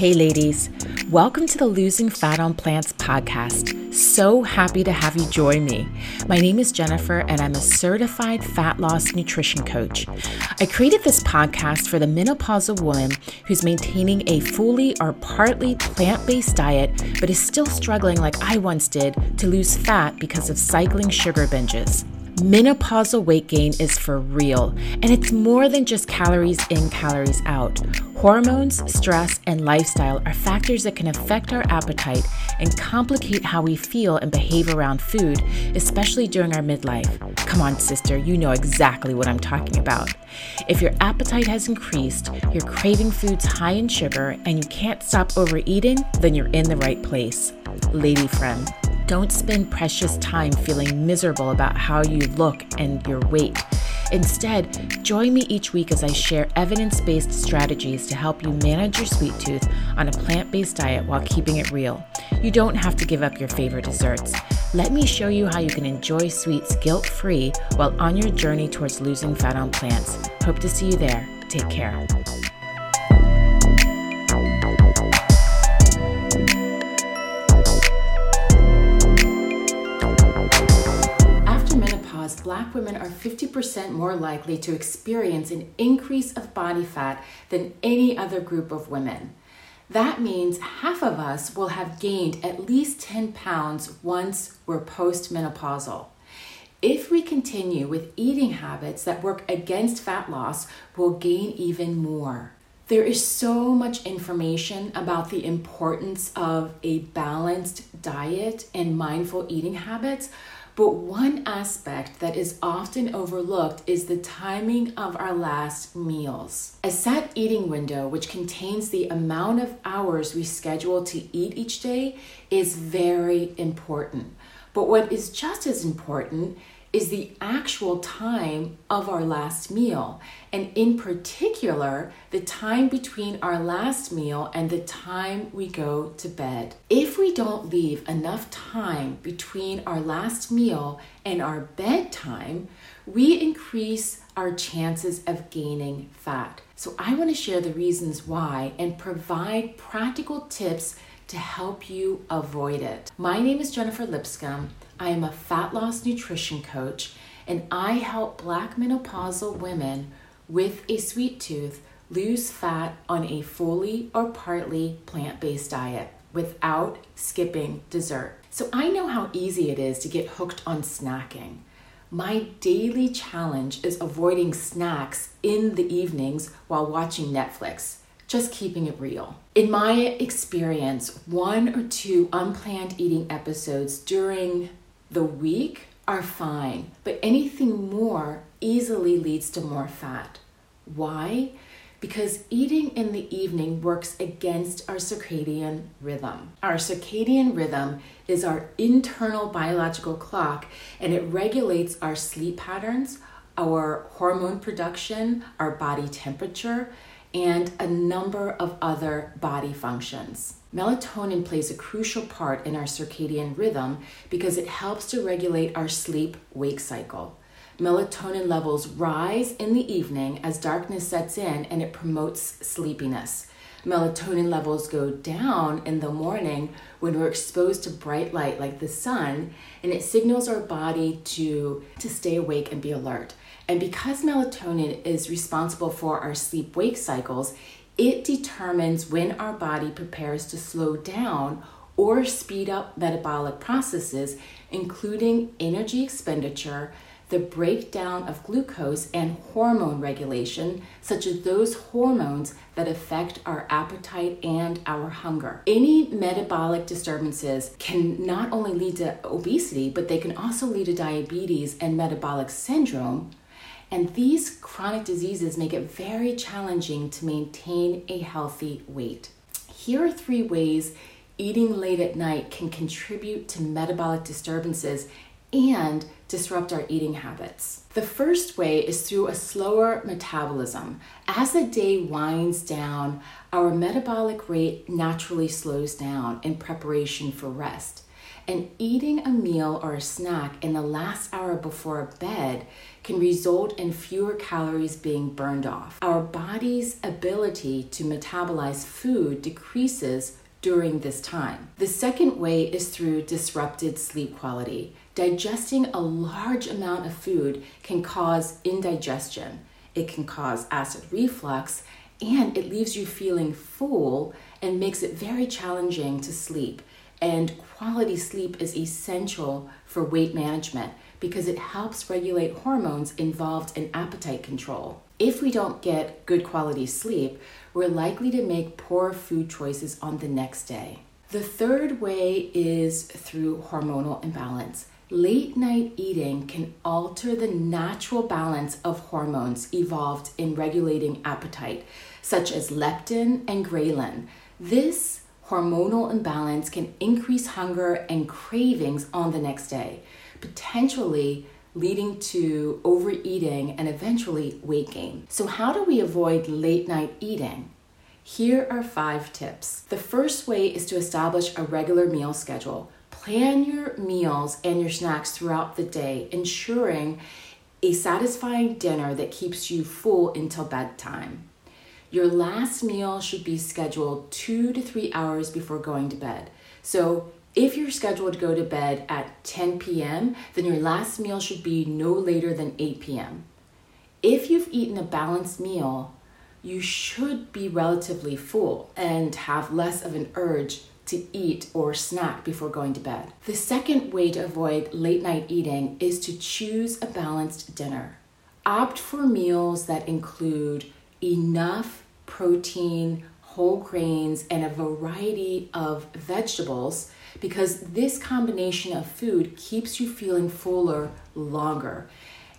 Hey, ladies. Welcome to the Losing Fat on Plants podcast. So happy to have you join me. My name is Jennifer, and I'm a certified fat loss nutrition coach. I created this podcast for the menopausal woman who's maintaining a fully or partly plant based diet, but is still struggling, like I once did, to lose fat because of cycling sugar binges. Menopausal weight gain is for real, and it's more than just calories in, calories out. Hormones, stress, and lifestyle are factors that can affect our appetite and complicate how we feel and behave around food, especially during our midlife. Come on, sister, you know exactly what I'm talking about. If your appetite has increased, you're craving foods high in sugar, and you can't stop overeating, then you're in the right place. Lady friend, don't spend precious time feeling miserable about how you look and your weight. Instead, join me each week as I share evidence based strategies to help you manage your sweet tooth on a plant based diet while keeping it real. You don't have to give up your favorite desserts. Let me show you how you can enjoy sweets guilt free while on your journey towards losing fat on plants. Hope to see you there. Take care. Black women are 50% more likely to experience an increase of body fat than any other group of women. That means half of us will have gained at least 10 pounds once we're postmenopausal. If we continue with eating habits that work against fat loss, we'll gain even more. There is so much information about the importance of a balanced diet and mindful eating habits, but one aspect that is often overlooked is the timing of our last meals. A set eating window, which contains the amount of hours we schedule to eat each day, is very important. But what is just as important is the actual time of our last meal, and in particular, the time between our last meal and the time we go to bed. If we don't leave enough time between our last meal and our bedtime, we increase our chances of gaining fat. So, I want to share the reasons why and provide practical tips to help you avoid it. My name is Jennifer Lipscomb. I am a fat loss nutrition coach, and I help black menopausal women with a sweet tooth lose fat on a fully or partly plant based diet without skipping dessert. So I know how easy it is to get hooked on snacking. My daily challenge is avoiding snacks in the evenings while watching Netflix, just keeping it real. In my experience, one or two unplanned eating episodes during the week are fine, but anything more easily leads to more fat. Why? Because eating in the evening works against our circadian rhythm. Our circadian rhythm is our internal biological clock and it regulates our sleep patterns, our hormone production, our body temperature, and a number of other body functions. Melatonin plays a crucial part in our circadian rhythm because it helps to regulate our sleep wake cycle. Melatonin levels rise in the evening as darkness sets in and it promotes sleepiness. Melatonin levels go down in the morning when we're exposed to bright light like the sun and it signals our body to to stay awake and be alert. And because melatonin is responsible for our sleep wake cycles, it determines when our body prepares to slow down or speed up metabolic processes, including energy expenditure, the breakdown of glucose, and hormone regulation, such as those hormones that affect our appetite and our hunger. Any metabolic disturbances can not only lead to obesity, but they can also lead to diabetes and metabolic syndrome, and these chronic diseases make it very challenging to maintain a healthy weight. Here are three ways eating late at night can contribute to metabolic disturbances and disrupt our eating habits. The first way is through a slower metabolism. As the day winds down, our metabolic rate naturally slows down in preparation for rest. and eating a meal or a snack in the last hour before bed can result in fewer calories being burned off. Our body's ability to metabolize food decreases during this time. The second way is through disrupted sleep quality. Digesting a large amount of food can cause indigestion, it can cause acid reflux, and it leaves you feeling full and makes it very challenging to sleep. And quality sleep is essential for weight management because it helps regulate hormones involved in appetite control. If we don't get good quality sleep, we're likely to make poor food choices on the next day. The third way is through hormonal imbalance. Late night eating can alter the natural balance of hormones evolved in regulating appetite, such as leptin and ghrelin. This hormonal imbalance can increase hunger and cravings on the next day, potentially leading to overeating and eventually weight gain. So, how do we avoid late night eating? Here are five tips. The first way is to establish a regular meal schedule. Plan your meals and your snacks throughout the day, ensuring a satisfying dinner that keeps you full until bedtime. Your last meal should be scheduled two to three hours before going to bed. So, if you're scheduled to go to bed at 10 p.m., then your last meal should be no later than 8 p.m. If you've eaten a balanced meal, you should be relatively full and have less of an urge to eat or snack before going to bed. The second way to avoid late night eating is to choose a balanced dinner. Opt for meals that include enough protein, whole grains, and a variety of vegetables because this combination of food keeps you feeling fuller longer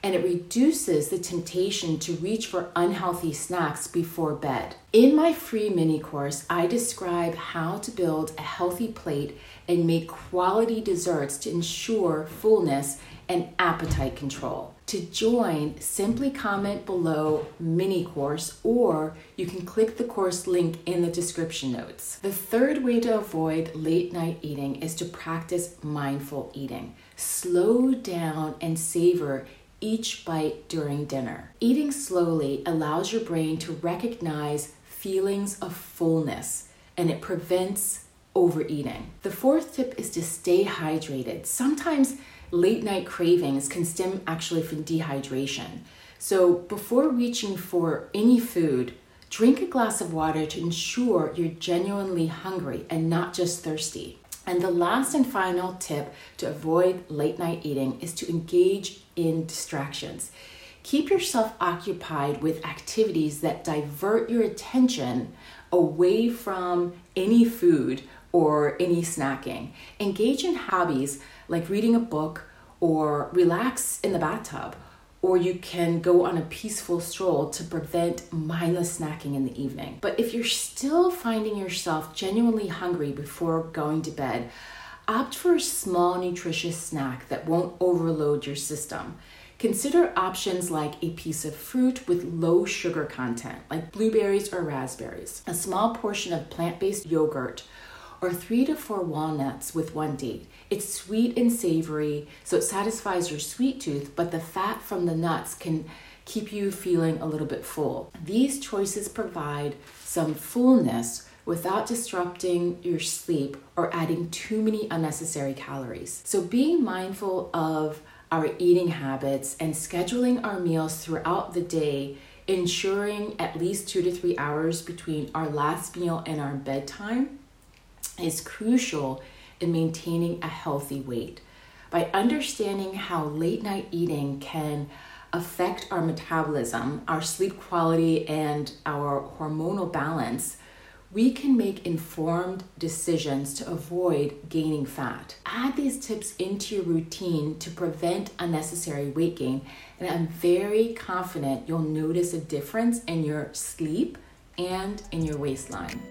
and it reduces the temptation to reach for unhealthy snacks before bed. In my free mini course, I describe how to build a healthy plate and make quality desserts to ensure fullness and appetite control. To join, simply comment below mini course or you can click the course link in the description notes. The third way to avoid late night eating is to practice mindful eating. Slow down and savor each bite during dinner. Eating slowly allows your brain to recognize feelings of fullness and it prevents overeating. The fourth tip is to stay hydrated. Sometimes late night cravings can stem actually from dehydration. So before reaching for any food, drink a glass of water to ensure you're genuinely hungry and not just thirsty. And the last and final tip to avoid late night eating is to engage in distractions. Keep yourself occupied with activities that divert your attention away from any food or any snacking. Engage in hobbies like reading a book or relax in the bathtub, or you can go on a peaceful stroll to prevent mindless snacking in the evening. But if you're still finding yourself genuinely hungry before going to bed, opt for a small nutritious snack that won't overload your system. Consider options like a piece of fruit with low sugar content, like blueberries or raspberries, a small portion of plant based yogurt, or three to four walnuts with one date. It's sweet and savory, so it satisfies your sweet tooth, but the fat from the nuts can keep you feeling a little bit full. These choices provide some fullness without disrupting your sleep or adding too many unnecessary calories. So, being mindful of our eating habits and scheduling our meals throughout the day, ensuring at least two to three hours between our last meal and our bedtime is crucial in maintaining a healthy weight. By understanding how late night eating can affect our metabolism, our sleep quality, and our hormonal balance, we can make informed decisions to avoid gaining fat. Add these tips into your routine to prevent unnecessary weight gain, and I'm very confident you'll notice a difference in your sleep and in your waistline.